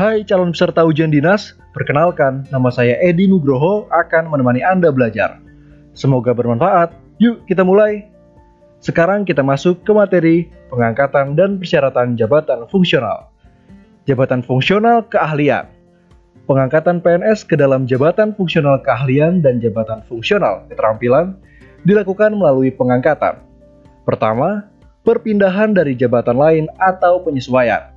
Hai calon peserta ujian dinas, perkenalkan nama saya Edi Nugroho akan menemani Anda belajar. Semoga bermanfaat. Yuk kita mulai. Sekarang kita masuk ke materi pengangkatan dan persyaratan jabatan fungsional. Jabatan fungsional keahlian. Pengangkatan PNS ke dalam jabatan fungsional keahlian dan jabatan fungsional keterampilan dilakukan melalui pengangkatan. Pertama, perpindahan dari jabatan lain atau penyesuaian.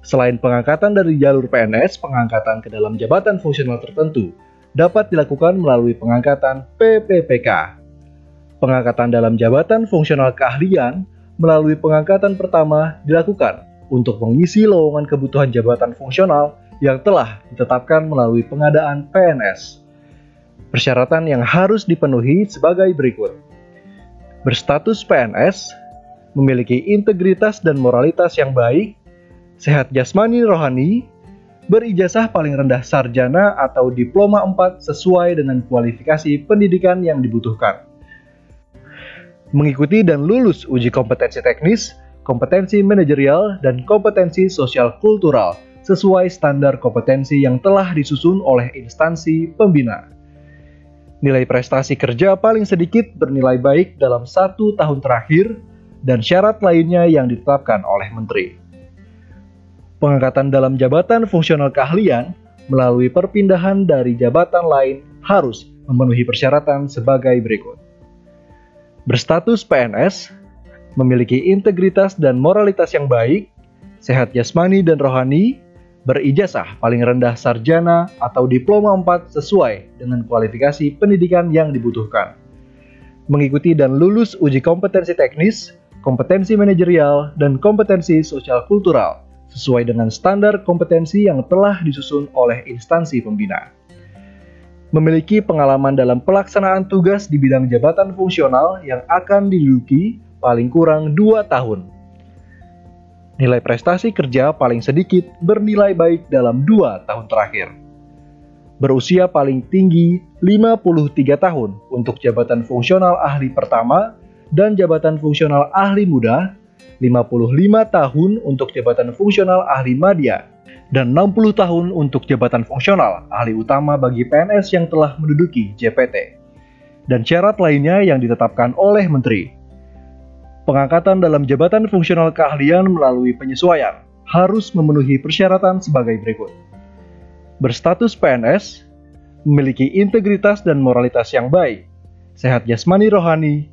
Selain pengangkatan dari jalur PNS, pengangkatan ke dalam jabatan fungsional tertentu dapat dilakukan melalui pengangkatan PPPK. Pengangkatan dalam jabatan fungsional keahlian melalui pengangkatan pertama dilakukan untuk mengisi lowongan kebutuhan jabatan fungsional yang telah ditetapkan melalui pengadaan PNS. Persyaratan yang harus dipenuhi sebagai berikut. Berstatus PNS, memiliki integritas dan moralitas yang baik, sehat jasmani rohani, berijazah paling rendah sarjana atau diploma 4 sesuai dengan kualifikasi pendidikan yang dibutuhkan. Mengikuti dan lulus uji kompetensi teknis, kompetensi manajerial, dan kompetensi sosial kultural sesuai standar kompetensi yang telah disusun oleh instansi pembina. Nilai prestasi kerja paling sedikit bernilai baik dalam satu tahun terakhir dan syarat lainnya yang ditetapkan oleh menteri. Pengangkatan dalam jabatan fungsional keahlian melalui perpindahan dari jabatan lain harus memenuhi persyaratan sebagai berikut. Berstatus PNS, memiliki integritas dan moralitas yang baik, sehat jasmani dan rohani, berijazah paling rendah sarjana atau diploma 4 sesuai dengan kualifikasi pendidikan yang dibutuhkan. Mengikuti dan lulus uji kompetensi teknis, kompetensi manajerial, dan kompetensi sosial kultural sesuai dengan standar kompetensi yang telah disusun oleh instansi pembina. Memiliki pengalaman dalam pelaksanaan tugas di bidang jabatan fungsional yang akan diduduki paling kurang 2 tahun. Nilai prestasi kerja paling sedikit bernilai baik dalam 2 tahun terakhir. Berusia paling tinggi 53 tahun untuk jabatan fungsional ahli pertama dan jabatan fungsional ahli muda 55 tahun untuk jabatan fungsional ahli media, dan 60 tahun untuk jabatan fungsional ahli utama bagi PNS yang telah menduduki JPT. Dan syarat lainnya yang ditetapkan oleh Menteri. Pengangkatan dalam jabatan fungsional keahlian melalui penyesuaian harus memenuhi persyaratan sebagai berikut. Berstatus PNS, memiliki integritas dan moralitas yang baik, sehat jasmani rohani,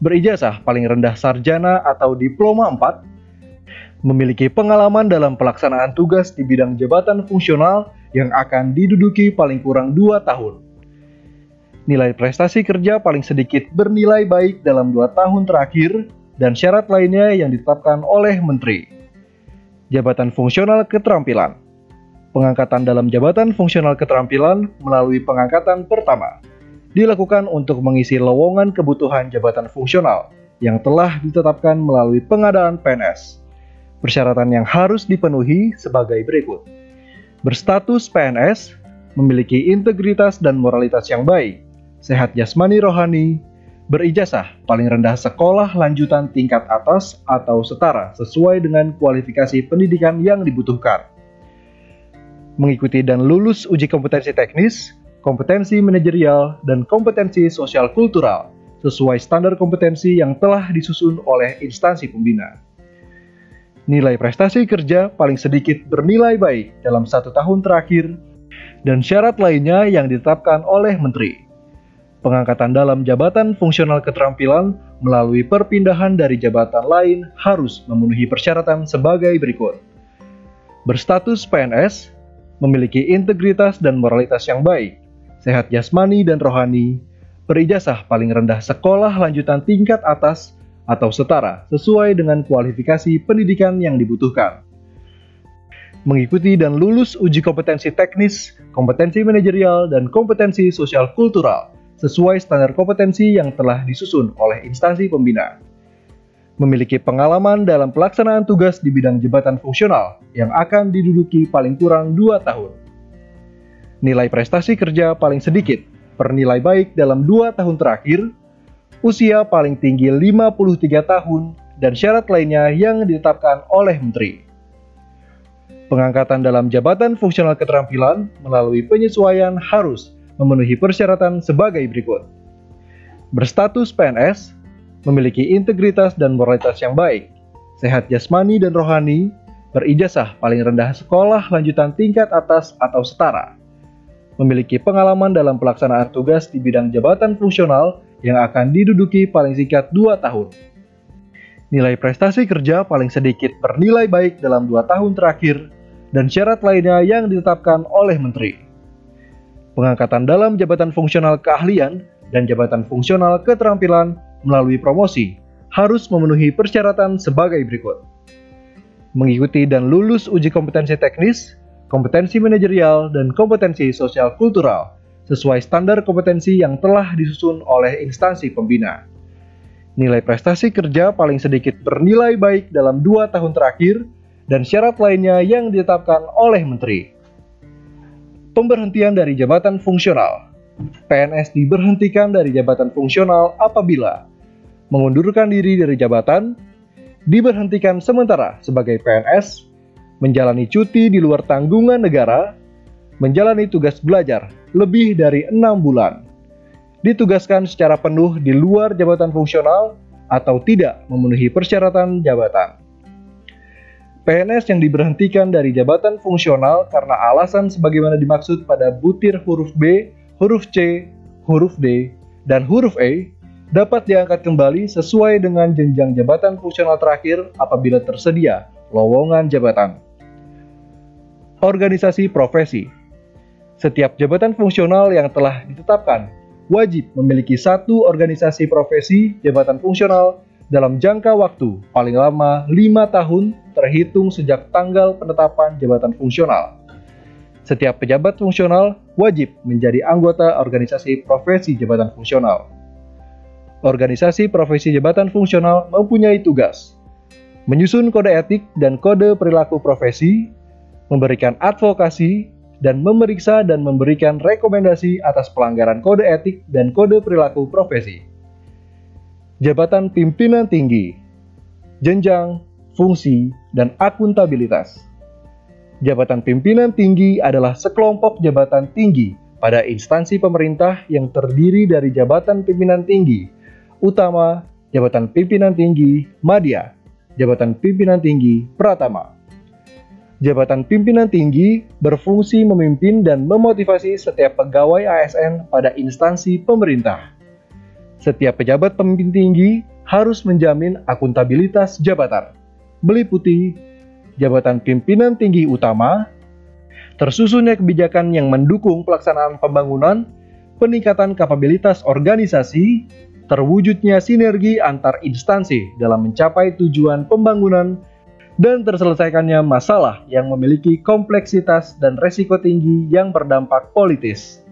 berijazah paling rendah sarjana atau diploma 4, memiliki pengalaman dalam pelaksanaan tugas di bidang jabatan fungsional yang akan diduduki paling kurang 2 tahun. Nilai prestasi kerja paling sedikit bernilai baik dalam 2 tahun terakhir dan syarat lainnya yang ditetapkan oleh Menteri. Jabatan fungsional keterampilan Pengangkatan dalam jabatan fungsional keterampilan melalui pengangkatan pertama dilakukan untuk mengisi lowongan kebutuhan jabatan fungsional yang telah ditetapkan melalui pengadaan PNS. Persyaratan yang harus dipenuhi sebagai berikut. Berstatus PNS, memiliki integritas dan moralitas yang baik, sehat jasmani rohani, berijazah paling rendah sekolah lanjutan tingkat atas atau setara sesuai dengan kualifikasi pendidikan yang dibutuhkan. Mengikuti dan lulus uji kompetensi teknis, kompetensi manajerial, dan kompetensi sosial kultural sesuai standar kompetensi yang telah disusun oleh instansi pembina. Nilai prestasi kerja paling sedikit bernilai baik dalam satu tahun terakhir dan syarat lainnya yang ditetapkan oleh Menteri. Pengangkatan dalam jabatan fungsional keterampilan melalui perpindahan dari jabatan lain harus memenuhi persyaratan sebagai berikut. Berstatus PNS, memiliki integritas dan moralitas yang baik, sehat jasmani dan rohani, berijazah paling rendah sekolah lanjutan tingkat atas atau setara sesuai dengan kualifikasi pendidikan yang dibutuhkan. Mengikuti dan lulus uji kompetensi teknis, kompetensi manajerial, dan kompetensi sosial kultural sesuai standar kompetensi yang telah disusun oleh instansi pembina. Memiliki pengalaman dalam pelaksanaan tugas di bidang jabatan fungsional yang akan diduduki paling kurang 2 tahun nilai prestasi kerja paling sedikit per nilai baik dalam dua tahun terakhir, usia paling tinggi 53 tahun, dan syarat lainnya yang ditetapkan oleh Menteri. Pengangkatan dalam jabatan fungsional keterampilan melalui penyesuaian harus memenuhi persyaratan sebagai berikut. Berstatus PNS, memiliki integritas dan moralitas yang baik, sehat jasmani dan rohani, berijazah paling rendah sekolah lanjutan tingkat atas atau setara, memiliki pengalaman dalam pelaksanaan tugas di bidang jabatan fungsional yang akan diduduki paling singkat 2 tahun. Nilai prestasi kerja paling sedikit bernilai baik dalam 2 tahun terakhir dan syarat lainnya yang ditetapkan oleh menteri. Pengangkatan dalam jabatan fungsional keahlian dan jabatan fungsional keterampilan melalui promosi harus memenuhi persyaratan sebagai berikut. Mengikuti dan lulus uji kompetensi teknis, kompetensi manajerial, dan kompetensi sosial kultural sesuai standar kompetensi yang telah disusun oleh instansi pembina. Nilai prestasi kerja paling sedikit bernilai baik dalam dua tahun terakhir dan syarat lainnya yang ditetapkan oleh Menteri. Pemberhentian dari jabatan fungsional PNS diberhentikan dari jabatan fungsional apabila mengundurkan diri dari jabatan, diberhentikan sementara sebagai PNS, menjalani cuti di luar tanggungan negara, menjalani tugas belajar lebih dari enam bulan, ditugaskan secara penuh di luar jabatan fungsional atau tidak memenuhi persyaratan jabatan. PNS yang diberhentikan dari jabatan fungsional karena alasan sebagaimana dimaksud pada butir huruf B, huruf C, huruf D, dan huruf E dapat diangkat kembali sesuai dengan jenjang jabatan fungsional terakhir apabila tersedia lowongan jabatan. Organisasi profesi Setiap jabatan fungsional yang telah ditetapkan wajib memiliki satu organisasi profesi jabatan fungsional dalam jangka waktu paling lama 5 tahun terhitung sejak tanggal penetapan jabatan fungsional. Setiap pejabat fungsional wajib menjadi anggota organisasi profesi jabatan fungsional. Organisasi profesi jabatan fungsional mempunyai tugas menyusun kode etik dan kode perilaku profesi, memberikan advokasi, dan memeriksa dan memberikan rekomendasi atas pelanggaran kode etik dan kode perilaku profesi jabatan pimpinan tinggi, jenjang, fungsi, dan akuntabilitas. Jabatan pimpinan tinggi adalah sekelompok jabatan tinggi pada instansi pemerintah yang terdiri dari jabatan pimpinan tinggi, utama, jabatan pimpinan tinggi, madya, jabatan pimpinan tinggi, pratama. Jabatan pimpinan tinggi berfungsi memimpin dan memotivasi setiap pegawai ASN pada instansi pemerintah. Setiap pejabat pemimpin tinggi harus menjamin akuntabilitas jabatan, meliputi jabatan pimpinan tinggi utama, tersusunnya kebijakan yang mendukung pelaksanaan pembangunan, peningkatan kapabilitas organisasi, terwujudnya sinergi antar instansi dalam mencapai tujuan pembangunan, dan terselesaikannya masalah yang memiliki kompleksitas dan resiko tinggi yang berdampak politis.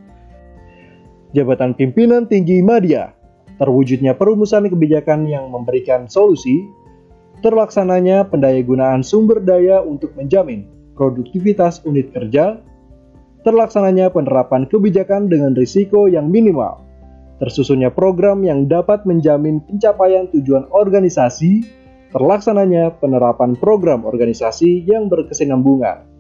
Jabatan pimpinan tinggi media terwujudnya perumusan kebijakan yang memberikan solusi, terlaksananya pendayagunaan sumber daya untuk menjamin produktivitas unit kerja, terlaksananya penerapan kebijakan dengan risiko yang minimal, tersusunnya program yang dapat menjamin pencapaian tujuan organisasi, terlaksananya penerapan program organisasi yang berkesinambungan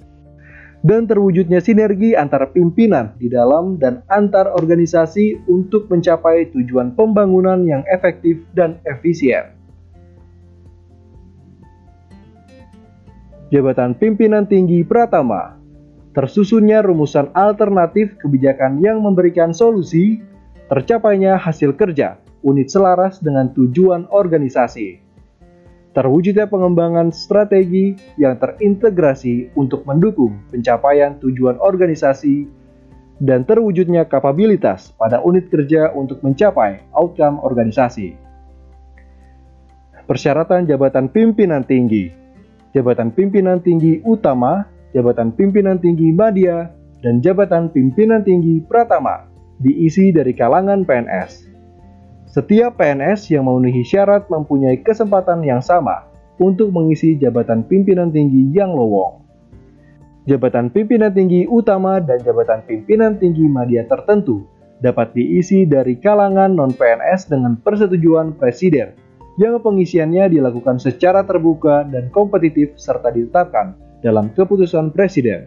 dan terwujudnya sinergi antara pimpinan di dalam dan antar organisasi untuk mencapai tujuan pembangunan yang efektif dan efisien. Jabatan Pimpinan Tinggi Pratama tersusunnya rumusan alternatif kebijakan yang memberikan solusi tercapainya hasil kerja unit selaras dengan tujuan organisasi terwujudnya pengembangan strategi yang terintegrasi untuk mendukung pencapaian tujuan organisasi dan terwujudnya kapabilitas pada unit kerja untuk mencapai outcome organisasi. Persyaratan jabatan pimpinan tinggi, jabatan pimpinan tinggi utama, jabatan pimpinan tinggi media, dan jabatan pimpinan tinggi pratama diisi dari kalangan PNS. Setiap PNS yang memenuhi syarat mempunyai kesempatan yang sama untuk mengisi jabatan pimpinan tinggi yang lowong. Jabatan pimpinan tinggi utama dan jabatan pimpinan tinggi media tertentu dapat diisi dari kalangan non-PNS dengan persetujuan Presiden yang pengisiannya dilakukan secara terbuka dan kompetitif serta ditetapkan dalam keputusan Presiden.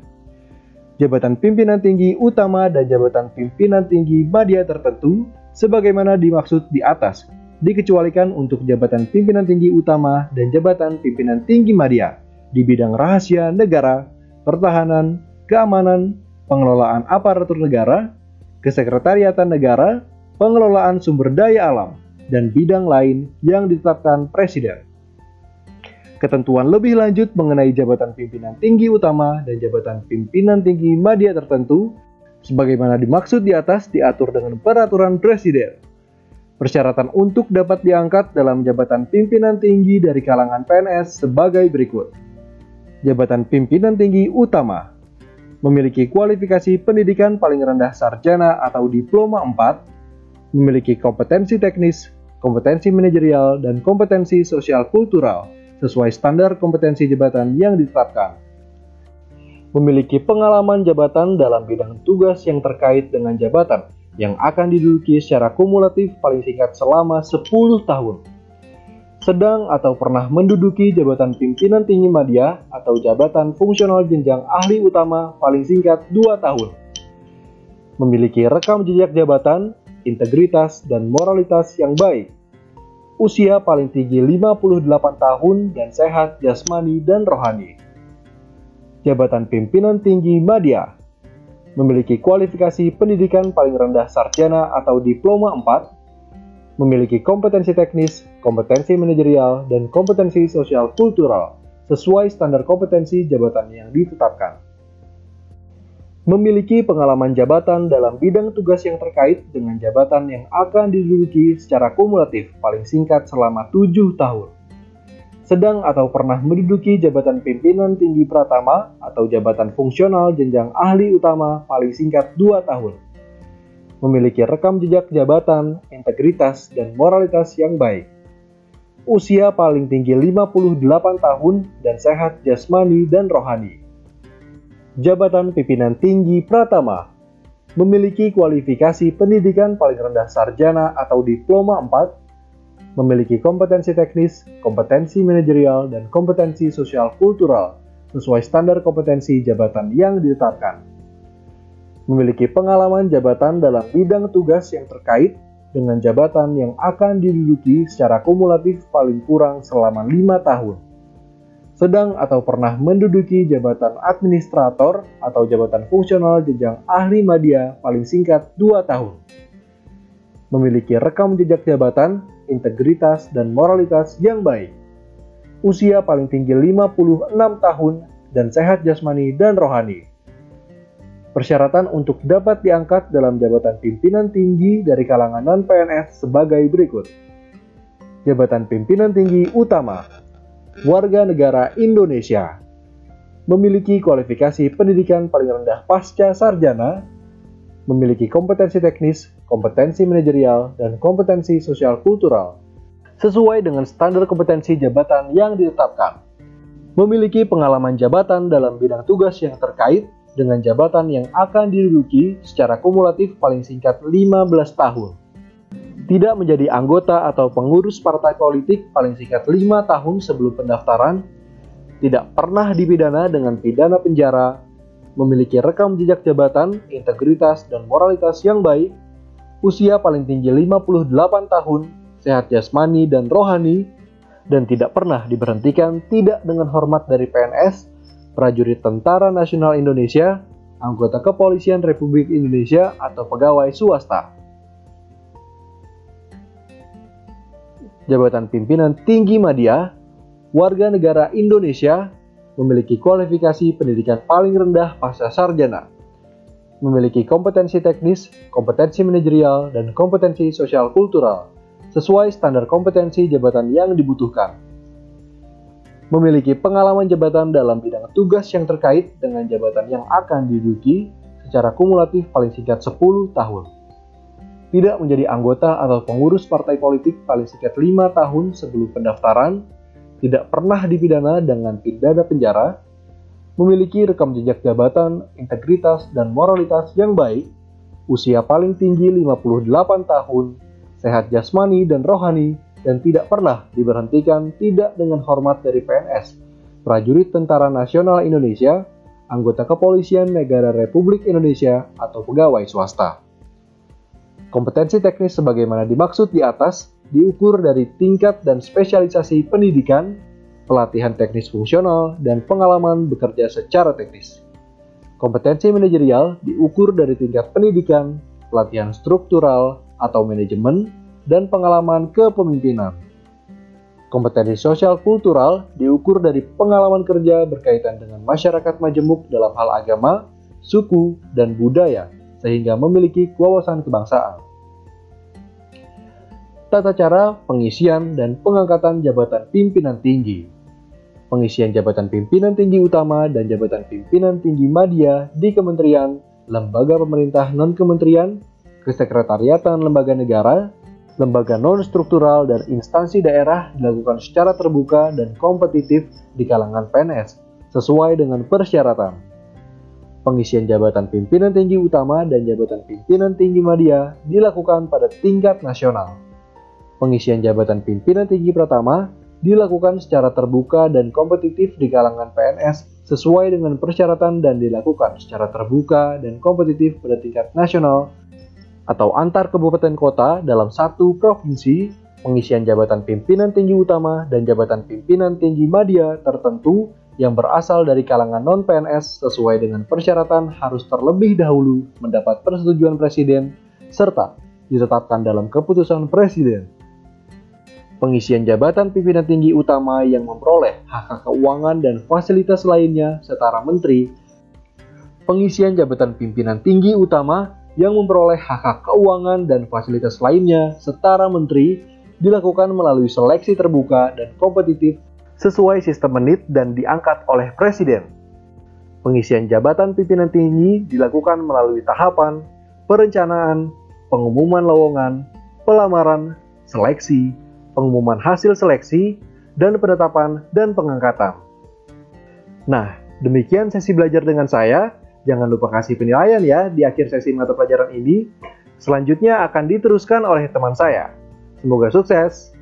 Jabatan pimpinan tinggi utama dan jabatan pimpinan tinggi media tertentu sebagaimana dimaksud di atas dikecualikan untuk jabatan pimpinan tinggi utama dan jabatan pimpinan tinggi media di bidang rahasia negara, pertahanan, keamanan, pengelolaan aparatur negara, kesekretariatan negara, pengelolaan sumber daya alam, dan bidang lain yang ditetapkan Presiden. Ketentuan lebih lanjut mengenai jabatan pimpinan tinggi utama dan jabatan pimpinan tinggi media tertentu, sebagaimana dimaksud di atas diatur dengan peraturan Presiden. Persyaratan untuk dapat diangkat dalam jabatan pimpinan tinggi dari kalangan PNS sebagai berikut. Jabatan pimpinan tinggi utama memiliki kualifikasi pendidikan paling rendah sarjana atau diploma 4, memiliki kompetensi teknis, kompetensi manajerial, dan kompetensi sosial kultural sesuai standar kompetensi jabatan yang ditetapkan. Memiliki pengalaman jabatan dalam bidang tugas yang terkait dengan jabatan yang akan diduduki secara kumulatif paling singkat selama 10 tahun. Sedang atau pernah menduduki jabatan pimpinan tinggi media atau jabatan fungsional jenjang ahli utama paling singkat 2 tahun. Memiliki rekam jejak jabatan, integritas, dan moralitas yang baik usia paling tinggi 58 tahun dan sehat jasmani dan rohani. Jabatan pimpinan tinggi media. Memiliki kualifikasi pendidikan paling rendah sarjana atau diploma 4, memiliki kompetensi teknis, kompetensi manajerial, dan kompetensi sosial kultural sesuai standar kompetensi jabatan yang ditetapkan. Memiliki pengalaman jabatan dalam bidang tugas yang terkait dengan jabatan yang akan diduduki secara kumulatif paling singkat selama tujuh tahun. Sedang atau pernah menduduki jabatan pimpinan tinggi pratama atau jabatan fungsional jenjang ahli utama paling singkat dua tahun. Memiliki rekam jejak jabatan, integritas, dan moralitas yang baik. Usia paling tinggi 58 tahun dan sehat jasmani dan rohani jabatan pimpinan tinggi Pratama, memiliki kualifikasi pendidikan paling rendah sarjana atau diploma 4, memiliki kompetensi teknis, kompetensi manajerial, dan kompetensi sosial kultural sesuai standar kompetensi jabatan yang ditetapkan. Memiliki pengalaman jabatan dalam bidang tugas yang terkait dengan jabatan yang akan diduduki secara kumulatif paling kurang selama lima tahun sedang atau pernah menduduki jabatan administrator atau jabatan fungsional jenjang ahli media paling singkat 2 tahun. Memiliki rekam jejak jabatan, integritas, dan moralitas yang baik. Usia paling tinggi 56 tahun dan sehat jasmani dan rohani. Persyaratan untuk dapat diangkat dalam jabatan pimpinan tinggi dari kalangan non-PNS sebagai berikut. Jabatan pimpinan tinggi utama warga negara Indonesia. Memiliki kualifikasi pendidikan paling rendah pasca sarjana, memiliki kompetensi teknis, kompetensi manajerial, dan kompetensi sosial kultural, sesuai dengan standar kompetensi jabatan yang ditetapkan. Memiliki pengalaman jabatan dalam bidang tugas yang terkait dengan jabatan yang akan diduduki secara kumulatif paling singkat 15 tahun. Tidak menjadi anggota atau pengurus partai politik paling singkat lima tahun sebelum pendaftaran, tidak pernah dipidana dengan pidana penjara, memiliki rekam jejak jabatan, integritas, dan moralitas yang baik, usia paling tinggi 58 tahun, sehat jasmani dan rohani, dan tidak pernah diberhentikan tidak dengan hormat dari PNS, prajurit Tentara Nasional Indonesia, anggota Kepolisian Republik Indonesia, atau pegawai swasta. jabatan pimpinan tinggi media, warga negara Indonesia memiliki kualifikasi pendidikan paling rendah pasca sarjana, memiliki kompetensi teknis, kompetensi manajerial, dan kompetensi sosial kultural sesuai standar kompetensi jabatan yang dibutuhkan. Memiliki pengalaman jabatan dalam bidang tugas yang terkait dengan jabatan yang akan diduduki secara kumulatif paling singkat 10 tahun tidak menjadi anggota atau pengurus partai politik paling sedikit lima tahun sebelum pendaftaran, tidak pernah dipidana dengan pidana penjara, memiliki rekam jejak jabatan, integritas, dan moralitas yang baik, usia paling tinggi 58 tahun, sehat jasmani dan rohani, dan tidak pernah diberhentikan tidak dengan hormat dari PNS, prajurit Tentara Nasional Indonesia, anggota Kepolisian Negara Republik Indonesia, atau pegawai swasta. Kompetensi teknis sebagaimana dimaksud di atas diukur dari tingkat dan spesialisasi pendidikan, pelatihan teknis fungsional, dan pengalaman bekerja secara teknis. Kompetensi manajerial diukur dari tingkat pendidikan, pelatihan struktural atau manajemen, dan pengalaman kepemimpinan. Kompetensi sosial kultural diukur dari pengalaman kerja berkaitan dengan masyarakat majemuk dalam hal agama, suku, dan budaya, sehingga memiliki kewawasan kebangsaan. Tata cara pengisian dan pengangkatan jabatan pimpinan tinggi. Pengisian jabatan pimpinan tinggi utama dan jabatan pimpinan tinggi media di kementerian, lembaga pemerintah non-kementerian, kesekretariatan lembaga negara, lembaga non-struktural dan instansi daerah dilakukan secara terbuka dan kompetitif di kalangan PNS sesuai dengan persyaratan. Pengisian jabatan pimpinan tinggi utama dan jabatan pimpinan tinggi media dilakukan pada tingkat nasional. Pengisian jabatan pimpinan tinggi pertama dilakukan secara terbuka dan kompetitif di kalangan PNS sesuai dengan persyaratan dan dilakukan secara terbuka dan kompetitif pada tingkat nasional atau antar kabupaten kota dalam satu provinsi, pengisian jabatan pimpinan tinggi utama dan jabatan pimpinan tinggi media tertentu yang berasal dari kalangan non-PNS sesuai dengan persyaratan harus terlebih dahulu mendapat persetujuan Presiden serta ditetapkan dalam keputusan Presiden. Pengisian jabatan pimpinan tinggi utama yang memperoleh hak keuangan dan fasilitas lainnya setara menteri. Pengisian jabatan pimpinan tinggi utama yang memperoleh hak-hak keuangan dan fasilitas lainnya setara menteri dilakukan melalui seleksi terbuka dan kompetitif sesuai sistem menit dan diangkat oleh presiden. Pengisian jabatan pimpinan tinggi dilakukan melalui tahapan perencanaan, pengumuman lowongan, pelamaran, seleksi, pengumuman hasil seleksi, dan penetapan dan pengangkatan. Nah, demikian sesi belajar dengan saya. Jangan lupa kasih penilaian ya di akhir sesi mata pelajaran ini. Selanjutnya akan diteruskan oleh teman saya. Semoga sukses.